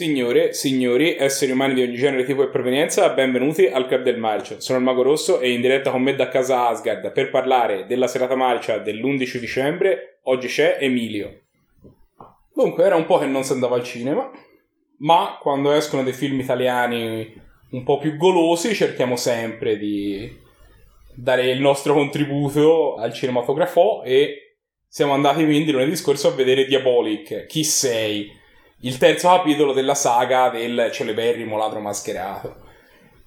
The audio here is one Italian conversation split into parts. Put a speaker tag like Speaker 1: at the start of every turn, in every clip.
Speaker 1: Signore, signori, esseri umani di ogni genere, tipo e provenienza, benvenuti al Club del Marcio. Sono il Mago Rosso e in diretta con me da casa Asgard per parlare della serata marcia dell'11 dicembre. Oggi c'è Emilio. Dunque, era un po' che non si andava al cinema, ma quando escono dei film italiani un po' più golosi cerchiamo sempre di dare il nostro contributo al cinematografo e siamo andati quindi lunedì scorso a vedere Diabolic. Chi sei? Il terzo capitolo della saga del celeberrimo ladro mascherato.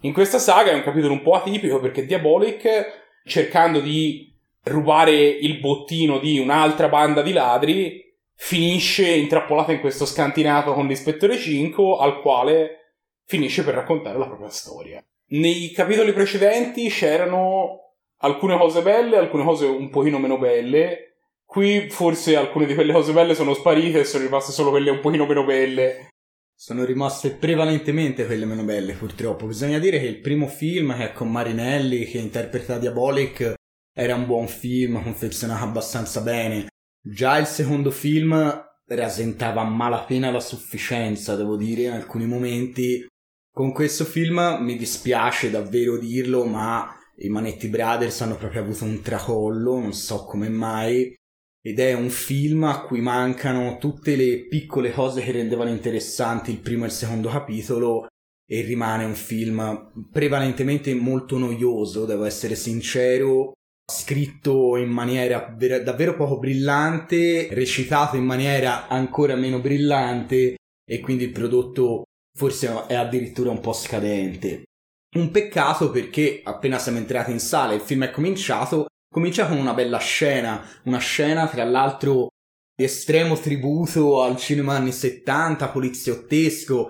Speaker 1: In questa saga è un capitolo un po' atipico perché Diabolic, cercando di rubare il bottino di un'altra banda di ladri, finisce intrappolato in questo scantinato con l'ispettore Cinco, al quale finisce per raccontare la propria storia. Nei capitoli precedenti c'erano alcune cose belle, alcune cose un pochino meno belle, Qui forse alcune di quelle cose belle sono sparite e sono rimaste solo quelle un pochino meno belle.
Speaker 2: Sono rimaste prevalentemente quelle meno belle, purtroppo. Bisogna dire che il primo film, che è con Marinelli, che interpreta Diabolic, era un buon film, confezionato abbastanza bene. Già il secondo film rasentava a malapena la sufficienza, devo dire, in alcuni momenti. Con questo film mi dispiace davvero dirlo, ma i Manetti Brothers hanno proprio avuto un tracollo, non so come mai ed è un film a cui mancano tutte le piccole cose che rendevano interessanti il primo e il secondo capitolo e rimane un film prevalentemente molto noioso, devo essere sincero, scritto in maniera ver- davvero poco brillante, recitato in maniera ancora meno brillante e quindi il prodotto forse è addirittura un po' scadente. Un peccato perché appena siamo entrati in sala e il film è cominciato Comincia con una bella scena, una scena tra l'altro di estremo tributo al cinema anni 70, poliziottesco.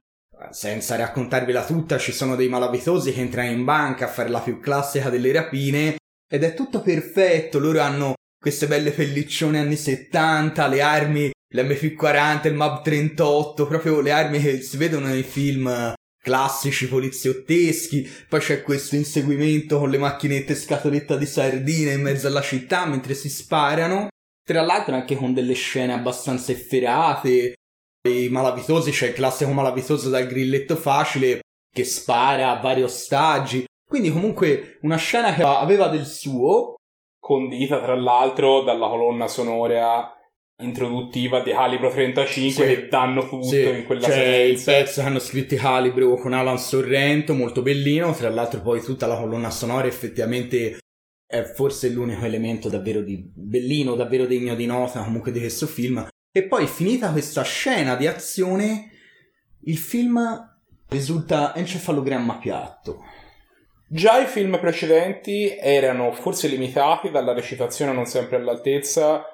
Speaker 2: Senza raccontarvela tutta, ci sono dei malavitosi che entrano in banca a fare la più classica delle rapine ed è tutto perfetto. Loro hanno queste belle pelliccione anni 70, le armi, l'MP40, il MAB 38, proprio le armi che si vedono nei film classici poliziotteschi, poi c'è questo inseguimento con le macchinette scatoletta di sardine in mezzo alla città mentre si sparano, tra l'altro anche con delle scene abbastanza efferate, i malavitosi, c'è il classico malavitoso dal grilletto facile che spara a vari ostaggi, quindi comunque una scena che aveva del suo,
Speaker 1: condita tra l'altro dalla colonna sonora introduttiva di Calibro 35 sì, che danno tutto sì, in quella
Speaker 2: cioè
Speaker 1: serie.
Speaker 2: il pezzo che hanno scritto Calibro con Alan Sorrento, molto bellino, tra l'altro poi tutta la colonna sonora effettivamente è forse l'unico elemento davvero di bellino, davvero degno di nota comunque di questo film. E poi finita questa scena di azione, il film risulta encefalogramma piatto.
Speaker 1: Già i film precedenti erano forse limitati dalla recitazione non sempre all'altezza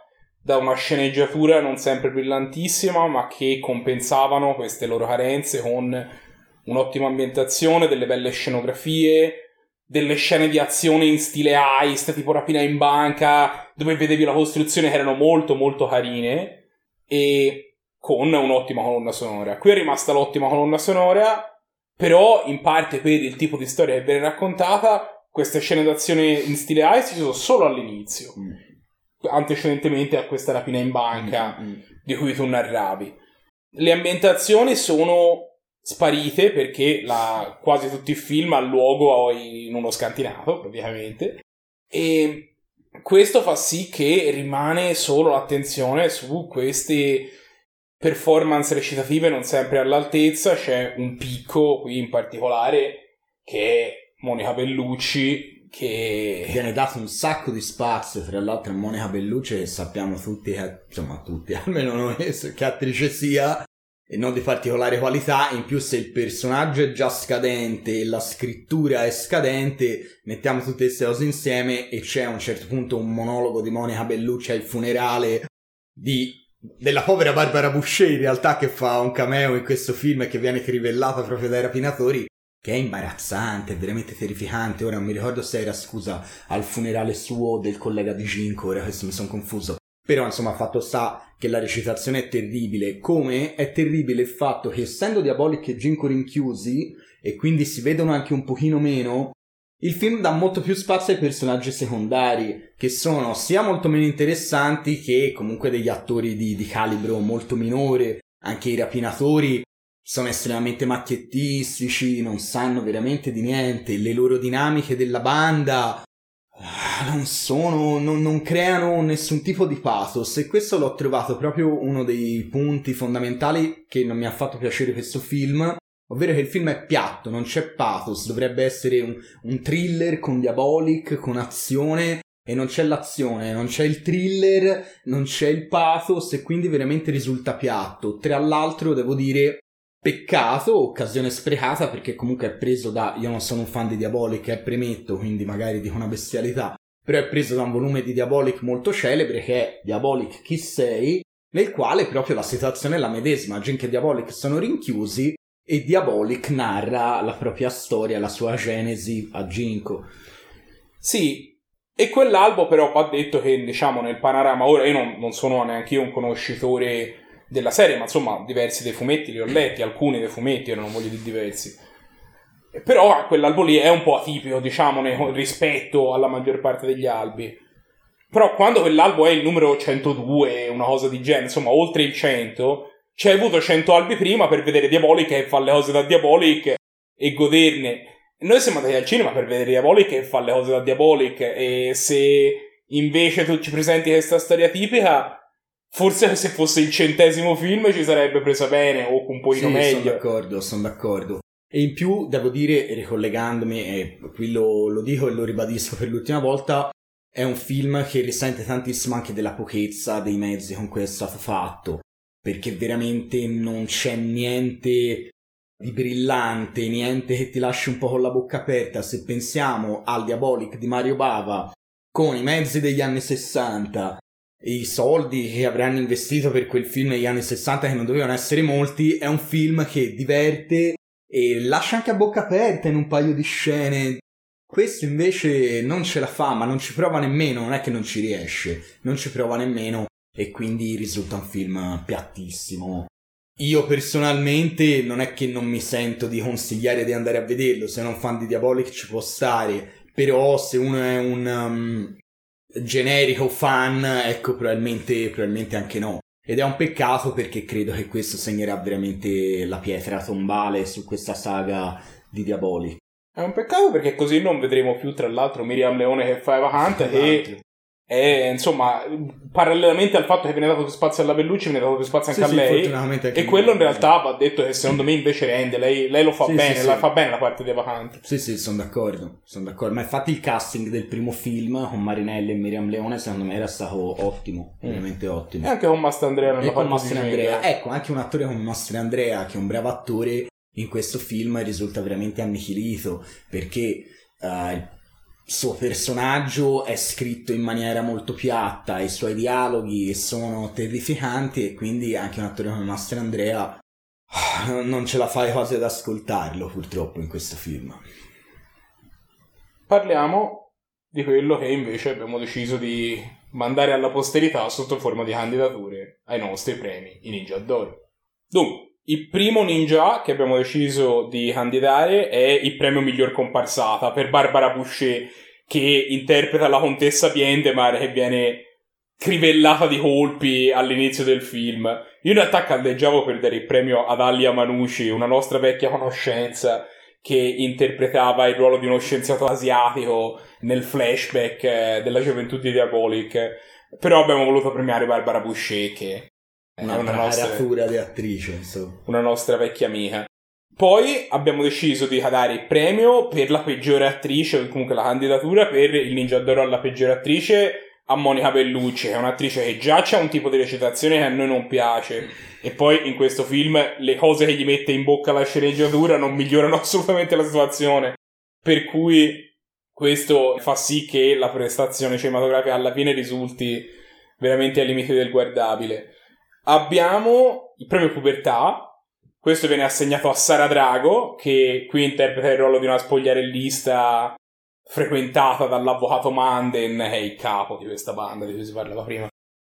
Speaker 1: da una sceneggiatura non sempre brillantissima, ma che compensavano queste loro carenze con un'ottima ambientazione, delle belle scenografie, delle scene di azione in stile heist, tipo rapina in banca, dove vedevi la costruzione che erano molto molto carine e con un'ottima colonna sonora. Qui è rimasta l'ottima colonna sonora, però in parte per il tipo di storia che viene raccontata, queste scene d'azione in stile heist ci sono solo all'inizio. Mm antecedentemente a questa rapina in banca mm, mm. di cui tu narravi. Le ambientazioni sono sparite perché la, quasi tutti i film hanno luogo in uno scantinato, praticamente. E questo fa sì che rimane solo l'attenzione su queste performance recitative non sempre all'altezza. C'è un picco qui in particolare che è Monica Bellucci che
Speaker 2: viene dato un sacco di spazio tra l'altro a Monica Bellucci che sappiamo tutti che insomma tutti almeno noi che attrice sia e non di particolare qualità. In più se il personaggio è già scadente e la scrittura è scadente mettiamo tutte queste cose insieme e c'è a un certo punto un monologo di Monica Bellucci al funerale di della povera Barbara Boucher in realtà che fa un cameo in questo film e che viene crivellata proprio dai rapinatori che è imbarazzante, è veramente terrificante. Ora non mi ricordo se era, scusa, al funerale suo del collega di Ginko, ora questo mi sono confuso. Però insomma, fatto sta che la recitazione è terribile, come è terribile il fatto che essendo Diabolic e Ginko rinchiusi, e quindi si vedono anche un pochino meno, il film dà molto più spazio ai personaggi secondari, che sono sia molto meno interessanti che comunque degli attori di, di calibro molto minore, anche i rapinatori sono estremamente macchiettistici, non sanno veramente di niente, le loro dinamiche della banda ah, non sono, non, non, creano nessun tipo di pathos. E questo l'ho trovato proprio uno dei punti fondamentali che non mi ha fatto piacere questo film, ovvero che il film è piatto, non c'è pathos, dovrebbe essere un, un thriller con diabolic, con azione e non c'è l'azione, non c'è il thriller, non c'è il pathos e quindi veramente risulta piatto. Tra l'altro devo dire peccato, occasione sprecata perché comunque è preso da io non sono un fan di Diabolic, è premetto, quindi magari dico una bestialità, però è preso da un volume di Diabolic molto celebre che è Diabolic Chi sei, nel quale proprio la situazione è la medesima, Jink e Diabolic sono rinchiusi e Diabolic narra la propria storia, la sua genesi a Ginko.
Speaker 1: Sì, e quell'albo però va detto che, diciamo, nel panorama, ora io non, non sono neanche io un conoscitore della serie, ma insomma, diversi dei fumetti li ho letti, alcuni dei fumetti, non voglio dire diversi. Però quell'albo lì è un po' atipico, diciamo, rispetto alla maggior parte degli albi. Però quando quell'albo è il numero 102, una cosa di genere, insomma, oltre il 100, ci hai avuto 100 albi prima per vedere Diabolic e fa le cose da Diabolic e goderne. Noi siamo andati al cinema per vedere Diabolic e fa le cose da Diabolic e se invece tu ci presenti questa storia tipica, forse se fosse il centesimo film ci sarebbe presa bene o un po' sì, meglio.
Speaker 2: Sono d'accordo, sono d'accordo. E in più devo dire, ricollegandomi, e qui lo, lo dico e lo ribadisco per l'ultima volta, è un film che risente tantissimo anche della pochezza dei mezzi con cui è stato fatto, perché veramente non c'è niente di brillante, niente che ti lasci un po' con la bocca aperta. Se pensiamo al Diabolic di Mario Bava con i mezzi degli anni 60 e i soldi che avranno investito per quel film negli anni 60 che non dovevano essere molti, è un film che diverte e lascia anche a bocca aperta in un paio di scene. Questo invece non ce la fa, ma non ci prova nemmeno, non è che non ci riesce, non ci prova nemmeno e quindi risulta un film piattissimo, io personalmente non è che non mi sento di consigliare di andare a vederlo, se non fan di Diabolic ci può stare, però se uno è un um, generico fan, ecco probabilmente, probabilmente anche no. Ed è un peccato perché credo che questo segnerà veramente la pietra tombale su questa saga di Diabolic.
Speaker 1: È un peccato perché così non vedremo più, tra l'altro, Miriam Leone che fa Eva Hunt e e insomma, parallelamente al fatto che viene dato più spazio alla Bellucci, viene dato più spazio anche sì, a lei. Anche e quello in realtà va detto che secondo me invece rende. Lei, lei lo fa sì, bene, sì, la fa bene la parte dei vacanti.
Speaker 2: Sì, sì, sono d'accordo, sono d'accordo. Ma infatti il casting del primo film con Marinelli e Miriam Leone, secondo me era stato ottimo, mm. veramente ottimo.
Speaker 1: E anche con Mastandrea nella
Speaker 2: e con Mastandrea. Ecco, anche un attore come Mastandrea, che è un bravo attore, in questo film risulta veramente annichilito perché. Uh, suo personaggio è scritto in maniera molto piatta, i suoi dialoghi sono terrificanti e quindi anche un attore come Master Andrea non ce la fai quasi ad ascoltarlo purtroppo in questo film.
Speaker 1: Parliamo di quello che invece abbiamo deciso di mandare alla posterità sotto forma di candidature ai nostri premi, i Ninja d'Oro. Dunque, il primo ninja che abbiamo deciso di candidare è il premio miglior comparsata per Barbara Boucher, che interpreta la contessa Biendemar che viene crivellata di colpi all'inizio del film. Io in realtà caldeggiavo per dare il premio ad Alia Manucci, una nostra vecchia conoscenza che interpretava il ruolo di uno scienziato asiatico nel flashback eh, della gioventù di Diabolic. Però abbiamo voluto premiare Barbara Boucher che
Speaker 2: una, una nostra di attrice, insomma.
Speaker 1: Una nostra vecchia amica. Poi abbiamo deciso di dare il premio per la peggiore attrice, o comunque la candidatura per il Ninja d'Oro alla peggiore attrice a Monica Bellucci, che è un'attrice che già c'ha un tipo di recitazione che a noi non piace. E poi in questo film le cose che gli mette in bocca la sceneggiatura non migliorano assolutamente la situazione. Per cui questo fa sì che la prestazione cinematografica alla fine risulti veramente ai limiti del guardabile. Abbiamo il premio pubertà. Questo viene assegnato a Sara Drago, che qui interpreta il ruolo di una spogliarellista frequentata dall'avvocato Manden, che è il capo di questa banda di cui si parlava prima,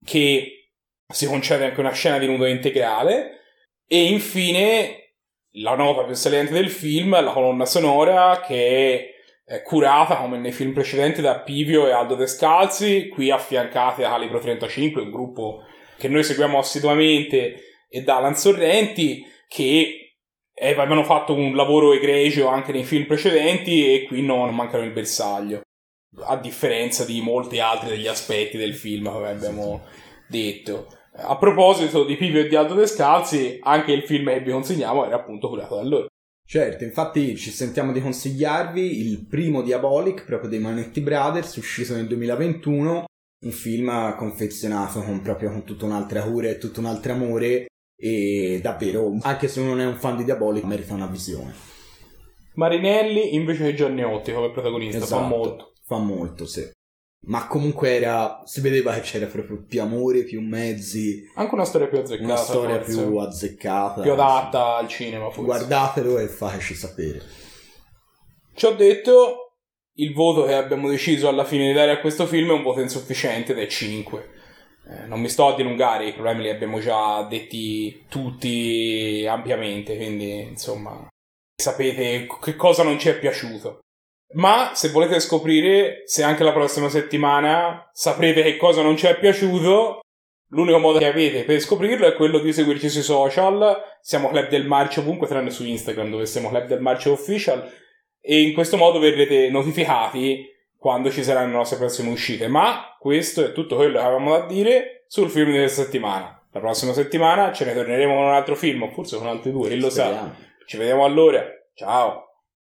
Speaker 1: che si concede anche una scena di nudo integrale. E infine la nota più saliente del film, la colonna sonora, che è curata come nei film precedenti da Pivio e Aldo Descalzi, qui affiancati da Calibro 35, un gruppo che noi seguiamo assiduamente, e da Alan Sorrenti, che e avevano fatto un lavoro egregio anche nei film precedenti e qui non mancano il bersaglio. A differenza di molti altri degli aspetti del film come abbiamo detto. A proposito di Pipio e di Aldo Descalzi anche il film che vi consigliamo era appunto curato da loro.
Speaker 2: Certo, infatti ci sentiamo di consigliarvi il primo Diabolic proprio dei Manetti Brothers uscito nel 2021 un film confezionato con proprio con tutta un'altra cura e tutto un altro amore e davvero, anche se uno non è un fan di Diabolic, merita una visione.
Speaker 1: Marinelli invece che Gianneotti come protagonista, esatto, fa molto.
Speaker 2: Fa molto, sì. Ma comunque era, si vedeva che c'era proprio più amore, più mezzi.
Speaker 1: Anche una storia più azzeccata.
Speaker 2: Una storia forse. più azzeccata.
Speaker 1: Più adatta al cinema, forse.
Speaker 2: Guardatelo e fateci sapere.
Speaker 1: Ci ho detto, il voto che abbiamo deciso alla fine di dare a questo film è un voto insufficiente ed è 5. Eh, non mi sto a dilungare, i problemi li abbiamo già detti tutti ampiamente, quindi insomma sapete che cosa non ci è piaciuto. Ma se volete scoprire se anche la prossima settimana saprete che cosa non ci è piaciuto, l'unico modo che avete per scoprirlo è quello di seguirci sui social. Siamo Club del Marcio ovunque, tranne su Instagram dove siamo Club del Marcio Official e in questo modo verrete notificati quando ci saranno le nostre prossime uscite. Ma questo è tutto quello che avevamo da dire sul film di questa settimana. La prossima settimana ce ne torneremo con un altro film, forse con altri due, chi lo sa. Ci vediamo allora. Ciao.